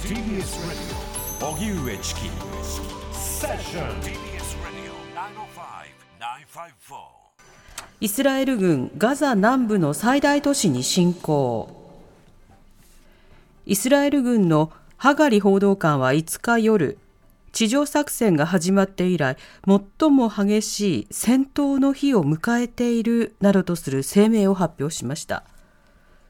TBS Radio. 荻上チキセッション TBS Radio 905-954イスラエル軍ガザ南部の最大都市に侵攻。イスラエル軍のハガリ報道官は5日夜地上作戦が始まって以来最も激しい戦闘の日を迎えているなどとする声明を発表しました。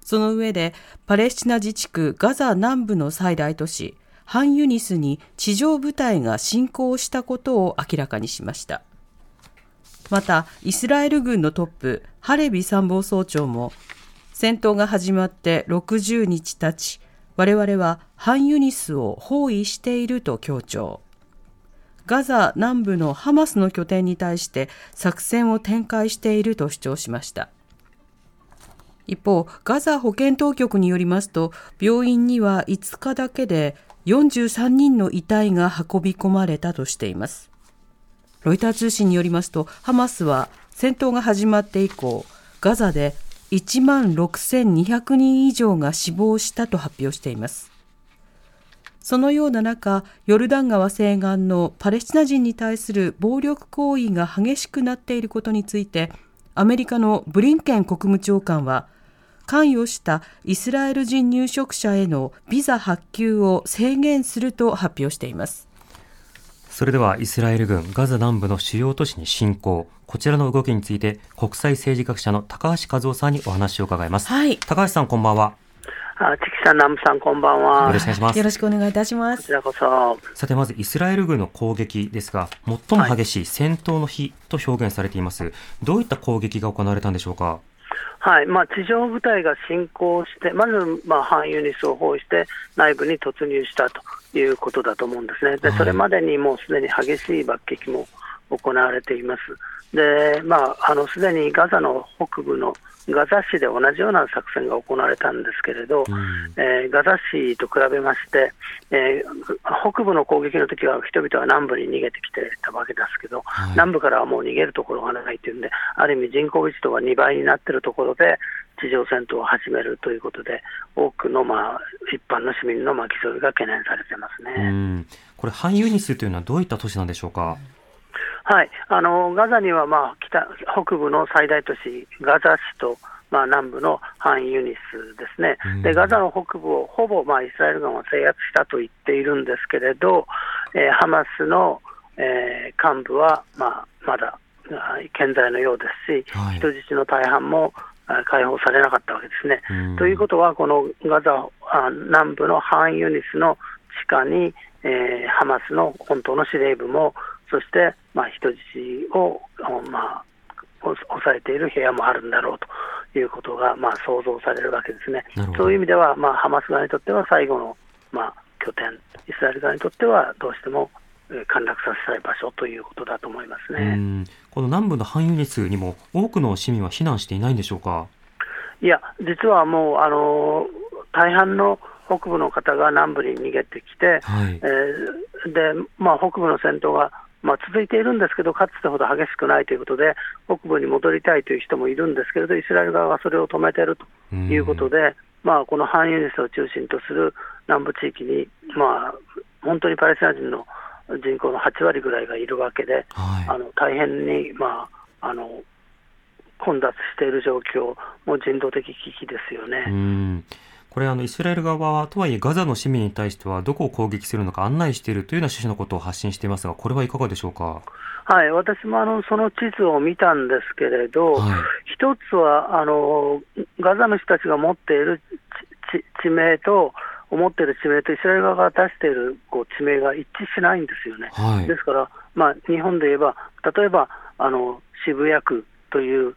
その上でパレスチナ自治区ガザ南部の最大都市ハンユニスに地上部隊が侵攻したことを明らかにしました。またイスラエル軍のトップハレビ参謀総長も戦闘が始まって60日経ち我々はハンユニスを包囲していると強調。ガザ南部のハマスの拠点に対して作戦を展開していると主張しました。一方ガザ保健当局によりますと病院には5日だけで43人の遺体が運び込まれたとしています。ロイター通信によりますとハマスは戦闘が始まって以降ガザで1万6200人以上が死亡したと発表しています。そのような中ヨルダン川西岸のパレスチナ人に対する暴力行為が激しくなっていることについてアメリカのブリンケン国務長官は関与したイスラエル人入植者へのビザ発給を制限すると発表しています。それではイスラエル軍ガザ南部の主要都市に侵攻こちらの動きについて国際政治学者の高橋和夫さんにお話を伺います、はい。高橋さんこんばんは。あ、チキさん、南部さん、こんばんは。よろしくお願いします。よろしくお願いいたします。こちらこそ。さてまずイスラエル軍の攻撃ですが最も激しい戦闘の日と表現されています、どういった攻撃が行われたんでしょうか？はい、まあ、地上部隊が侵攻して、まず、まあ、反ユニスを包囲して、内部に突入したということだと思うんですね。で、はいそれまでにもうすでに激しい爆撃も行われています。で、まあ、あの、すでにガザの北部のガザ市で同じような作戦が行われたんですけれど、うんえーガザ市と比べまして、えー北部の攻撃の時は人々は南部に逃げてきてたわけですけど、はい南部からはもう逃げるところがないというんで、ある意味、人口密度が2倍になっているところで、地上戦闘を始めるということで、多くの、まあ、一般の市民の巻き添えが懸念されてますね。うんこれハンユニスというのはどういった都市なんでしょうか？はい、あのガザには、まあ、北北部の最大都市、ガザ市と、まあ、南部のハンユニスですね。うん、でガザの北部をほぼ、まあ、イスラエル軍は制圧したと言っているんですけれど、えーハマスの、えー幹部は、まあ、まだあ健在のようですし、はい。人質の大半もあ解放されなかったわけですね。うん。ということは、このガザあ南部のハンユニスの地下に、えーハマスの本当の司令部も、そして、まあ、人質を、おまあ、お抑えている部屋もあるんだろうということが、まあ、想像されるわけですね。そういう意味では、まあ、ハマス側にとっては最後の、まあ、拠点、イスラエル側にとってはどうしてもえー陥落させたい場所ということだと思いますね。うん。この南部のハンユニスにも多くの市民は避難していないんでしょうか？いや、実はもう、あの大半の北部の方が南部に逃げてきて、はい。えーでまあ、北部の戦闘が、まあ、続いているんですけど、かつてほど激しくないということで、北部に戻りたいという人もいるんですけれど、イスラエル側がそれを止めているということで、まあ、このハンユニスを中心とする南部地域に、まあ、本当にパレスチナ人の人口の8割ぐらいがいるわけで、はい。あの大変に、まあ、あの混雑している状況、もう人道的危機ですよね。うんこれあのイスラエル側はとはいえガザの市民に対してはどこを攻撃するのか案内しているというような趣旨のことを発信していますがこれはいかがでしょうか？はい、私もあのその地図を見たんですけれど、はい。一つはあのガザの人たちが持っている地名と、思っている地名とイスラエル側が出しているこう地名が一致しないんですよね。はい。ですから、まあ、日本で言えば、例えばあの渋谷区という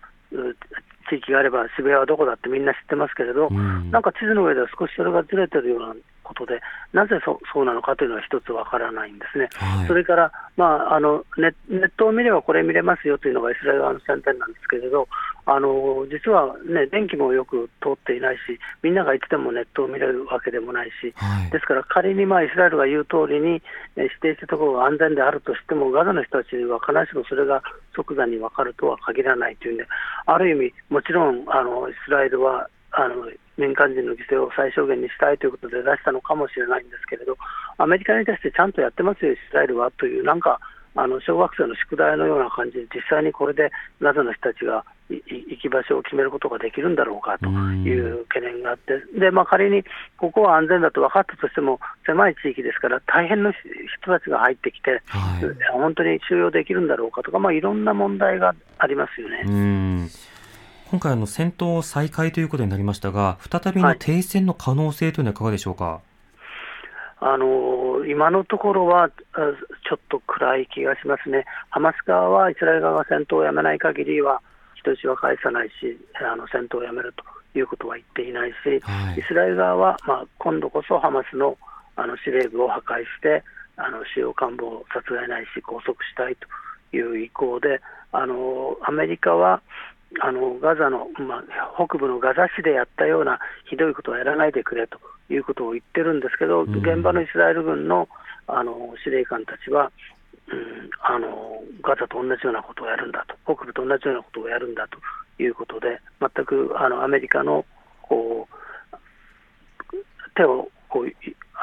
域があれば、渋谷はどこだってみんな知ってますけれど、うん。なんか地図の上では少しそれがずれてるようなことで、なぜそそうなのかというのは一つわからないんですね。はいそれから、まああのネ、ネットを見ればこれ見れますよというのがイスラエル側の宣伝なんですけれど、あの実は、ね、電気もよく通っていないし、みんながいつでもネットを見れるわけでもないし、はいですから仮にまあイスラエルが言う通りに、えー指定したところが安全であるとしても、ガザの人たちは必ずしもそれが即座に分かるとは限らないというんで、ある意味、もちろんあのイスラエルはあの民間人の犠牲を最小限にしたいということで出したのかもしれないんですけれど、アメリカに対してちゃんとやってますよ、イスラエルはという、なんかあの小学生の宿題のような感じで、実際にこれでガザの人たちが行き場所を決めることができるんだろうかという懸念があって、でまあ、仮にここは安全だと分かったとしても、狭い地域ですから、大変な人たちが入ってきて、はい、本当に収容できるんだろうかとか、まあ、いろんな問題がありますよね。今回の戦闘再開ということになりましたが、再びの停戦の可能性というのはいかがでしょうか？はいあの今のところはちょっと暗い気がしますね、ハマス側はイスラエル側が戦闘をやめない限りは人質は返さないし、あの戦闘をやめるということは言っていないし、はい、イスラエル側は、まあ、今度こそハマスのあの司令部を破壊して、あの主要幹部を殺害ないし、拘束したいという意向で、あのアメリカはあのガザの、まあ、北部のガザ市でやったようなひどいことはやらないでくれということを言ってるんですけど、現場のイスラエル軍のあの司令官たちは、うん、あのガザと同じようなことをやるんだと、北部と同じようなことをやるんだということで、全くあのアメリカのこう手をこう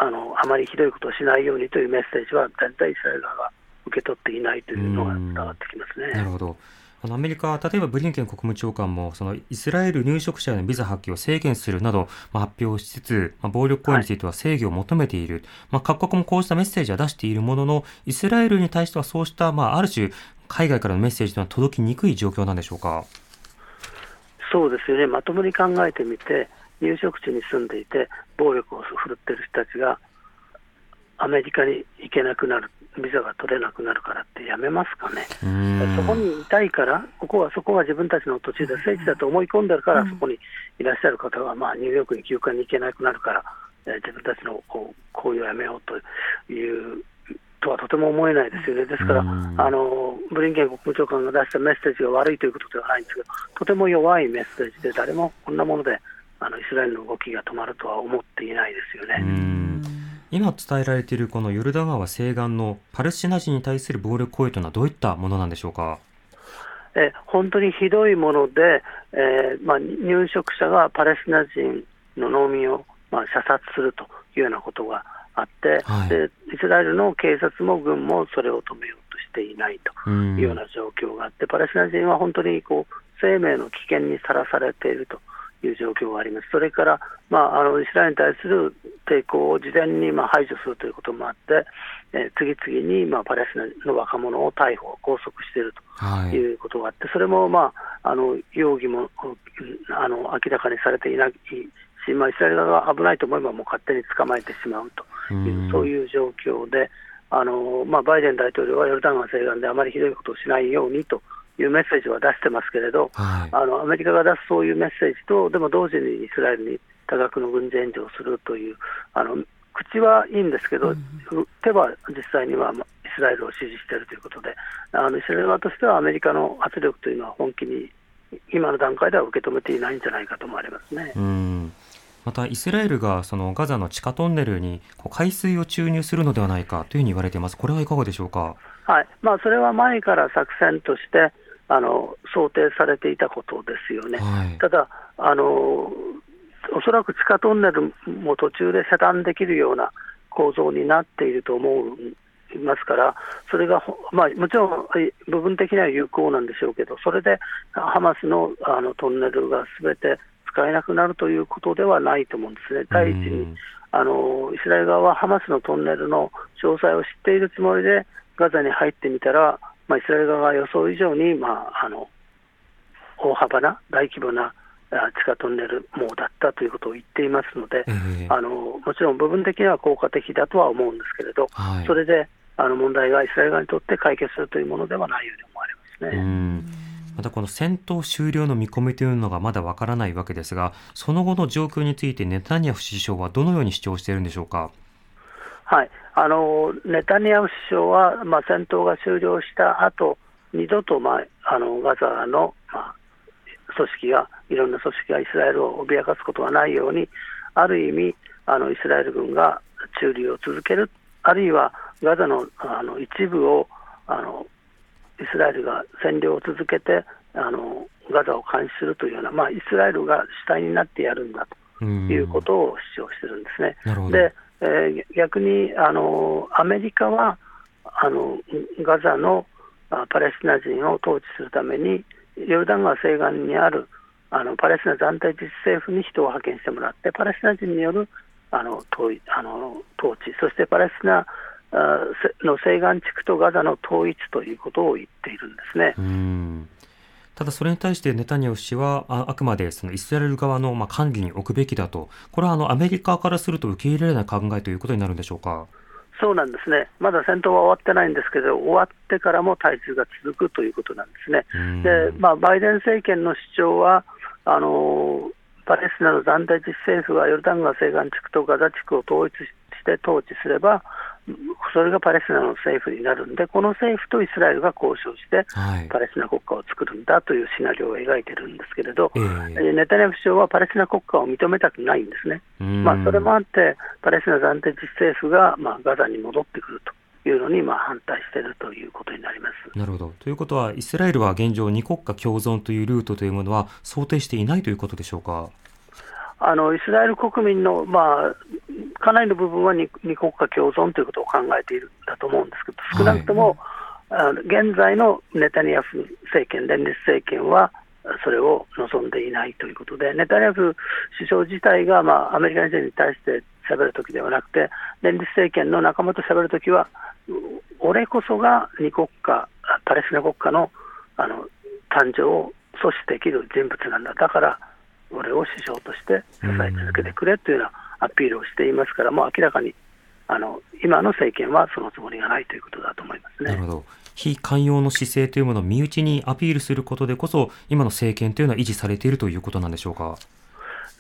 あのあまりひどいことをしないようにというメッセージは、全体イスラエル側が受け取っていないというのが伝わってきますね。なるほどあのアメリカは例えばブリンケン国務長官もそのイスラエル入植者へのビザ発給を制限するなど、まあ、発表しつつ、まあ、暴力行為については制御を求めている、はい、まあ、各国もこうしたメッセージは出しているもののイスラエルに対してはそうした、まあ、ある種海外からのメッセージというのは届きにくい状況なんでしょうか？そうですよね。まともに考えてみて入植地に住んでいて暴力を振るっている人たちがアメリカに行けなくなるビザが取れなくなるからってやめますかね、そこにいたいから、ここはそこは自分たちの土地で聖地だと思い込んでるから、そこにいらっしゃる方は、まあ、ニューヨークに休暇に行けなくなるから、えー、自分たちのこう行為をやめようというとはとても思えないですよね、ですから、あのブリンケン国務長官が出したメッセージが悪いということではないんですけど、とても弱いメッセージで、誰もこんなものであのイスラエルの動きが止まるとは思っていないですよね。今伝えられているこのヨルダ川西岸のパレスチナ人に対する暴力行為というのはどういったものなんでしょうか？え本当にひどいもので、えーまあ、入植者がパレスチナ人の農民を、まあ、射殺するというようなことがあって、はい、でイスラエルの警察も軍もそれを止めようとしていないというような状況があって、パレスチナ人は本当にこう生命の危険にさらされているという状況があります。それから、まあ、あのイスラエルに対する抵抗を事前にまあ排除するということもあって、えー、次々にまあパレスチナの若者を逮捕、拘束しているということがあって、はい、それも、まあ、あの容疑もあの明らかにされていないし、まあ、イスラエル側が危ないと思えばもう勝手に捕まえてしまうという、うそういう状況で、あのまあ、バイデン大統領はヨルダン川西岸であまりひどいことをしないようにというメッセージは出してますけれど、はい、あのアメリカが出すそういうメッセージと、でも同時にイスラエルに多額の軍事援助をするという、あの口はいいんですけど、うん、手は実際にはイスラエルを支持しているということで、あのイスラエル側としてはアメリカの圧力というのは本気に今の段階では受け止めていないんじゃないかと思われますね。うん。またイスラエルがそのガザの地下トンネルに海水を注入するのではないかというふうに言われています、これはいかがでしょうか？はい。まあ、それは前から作戦としてあの想定されていたことですよね。はい、ただあのおそらく地下トンネルも途中で遮断できるような構造になっていると思いますから、それが、まあ、もちろん部分的には有効なんでしょうけど、それでハマスのあのトンネルがすべて使えなくなるということではないと思うんですね。第一にあのイスラエル側はハマスのトンネルの詳細を知っているつもりでガザに入ってみたら、まあ、イスラエル側が予想以上に、まあ、あの大幅な大規模な地下トンネル網だったということを言っていますので、えー、あのもちろん部分的には効果的だとは思うんですけれど、はい、それであの問題がイスラエル側にとって解決するというものではないように思われますね。またこの戦闘終了の見込みというのがまだわからないわけですが、その後の状況についてネタニヤフ首相はどのように主張しているんでしょうか？はい、あのネタニヤフ首相は、まあ、戦闘が終了した後二度と、まあ、あのガザの、まあ、組織が、いろんな組織がイスラエルを脅かすことがないように、ある意味、あのイスラエル軍が駐留を続ける、あるいはガザのあの一部をあのイスラエルが占領を続けて、あのガザを監視するというような、まあ、イスラエルが主体になってやるんだということを主張してるんですね。で、えー、逆にあのアメリカはあのガザのパレスチナ人を統治するために、ヨルダン川西岸にあるあのパレスチナ暫定自治政府に人を派遣してもらって、パレスチナ人によるあの統あの統治、そしてパレスチナの西岸地区とガザの統一ということを言っているんですね。ただそれに対してネタニヤフ氏はああくまでそのイスラエル側のまあ管理に置くべきだと、これはあのアメリカからすると受け入れられない考えということになるんでしょうか？そうなんですね、まだ戦闘は終わってないんですけど、終わってからも対峙が続くということなんですね。でまあ、バイデン政権の主張は、あのパレスチナの暫定自治政府がヨルダン川西岸地区とガザ地区を統一して統治すれば、それがパレスチナの政府になるんで、この政府とイスラエルが交渉して、パレスチナ国家を作るんだというシナリオを描いてるんですけれど、えー、ネタニヤフ首相はパレスチナ国家を認めたくないんですね。まあ、それもあって、パレスチナ暫定自治政府が、まあ、ガザに戻ってくると。いうのにまあ反対しているということになりますなるほど。ということは、イスラエルは現状、2国家共存というルートというものは想定していないということでしょうか？あのイスラエル国民の、まあ、かなりの部分は 2, 2国家共存ということを考えているんだと思うんですけど、少なくとも、はい、あの現在のネタニヤフ政権、連立政権は、それを望んでいないということで、ネタニヤフ首相自体が、まあ、アメリカ人に対して喋るときではなくて、連立政権の仲間と喋るときは、俺こそが2国家、パレスチナ国家のあの誕生を阻止できる人物なんだ、だから俺を首相として支え続けてくれというようなアピールをしていますから、もう明らかにあの今の政権はそのつもりがないということだと思いますね。なるほど非寛容の姿勢というものを身内にアピールすることでこそ、今の政権というのは維持されているということなんでしょうか？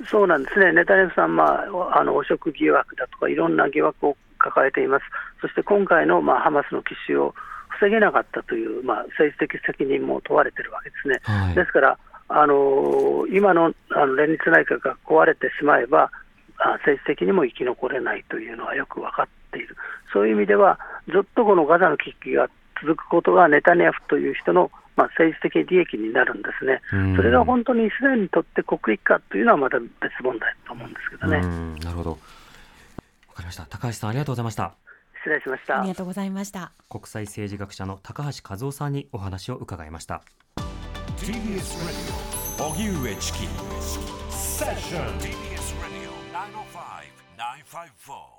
そうなんですね、ネタニヤフさん、まあ、あの汚職疑惑だとか、いろんな疑惑を抱えています、そして今回の、まあ、ハマスの奇襲を防げなかったという、まあ、政治的責任も問われているわけですね。はい、ですからあの今のあの連立内閣が壊れてしまえば、政治的にも生き残れないというのはよく分かっている、そういう意味では、ずっとこのガザの危機が続くことがネタニヤフという人の、まあ、政治的利益になるんですね、それが本当にイスラエルにとって国益かというのはまた別問題と思うんですけどね。なるほど。わかりました。高橋さんありがとうございました。失礼しました。ありがとうございました。国際政治学者の高橋和夫さんにお話を伺いました。TBS Radio 荻上チキセッション Five four.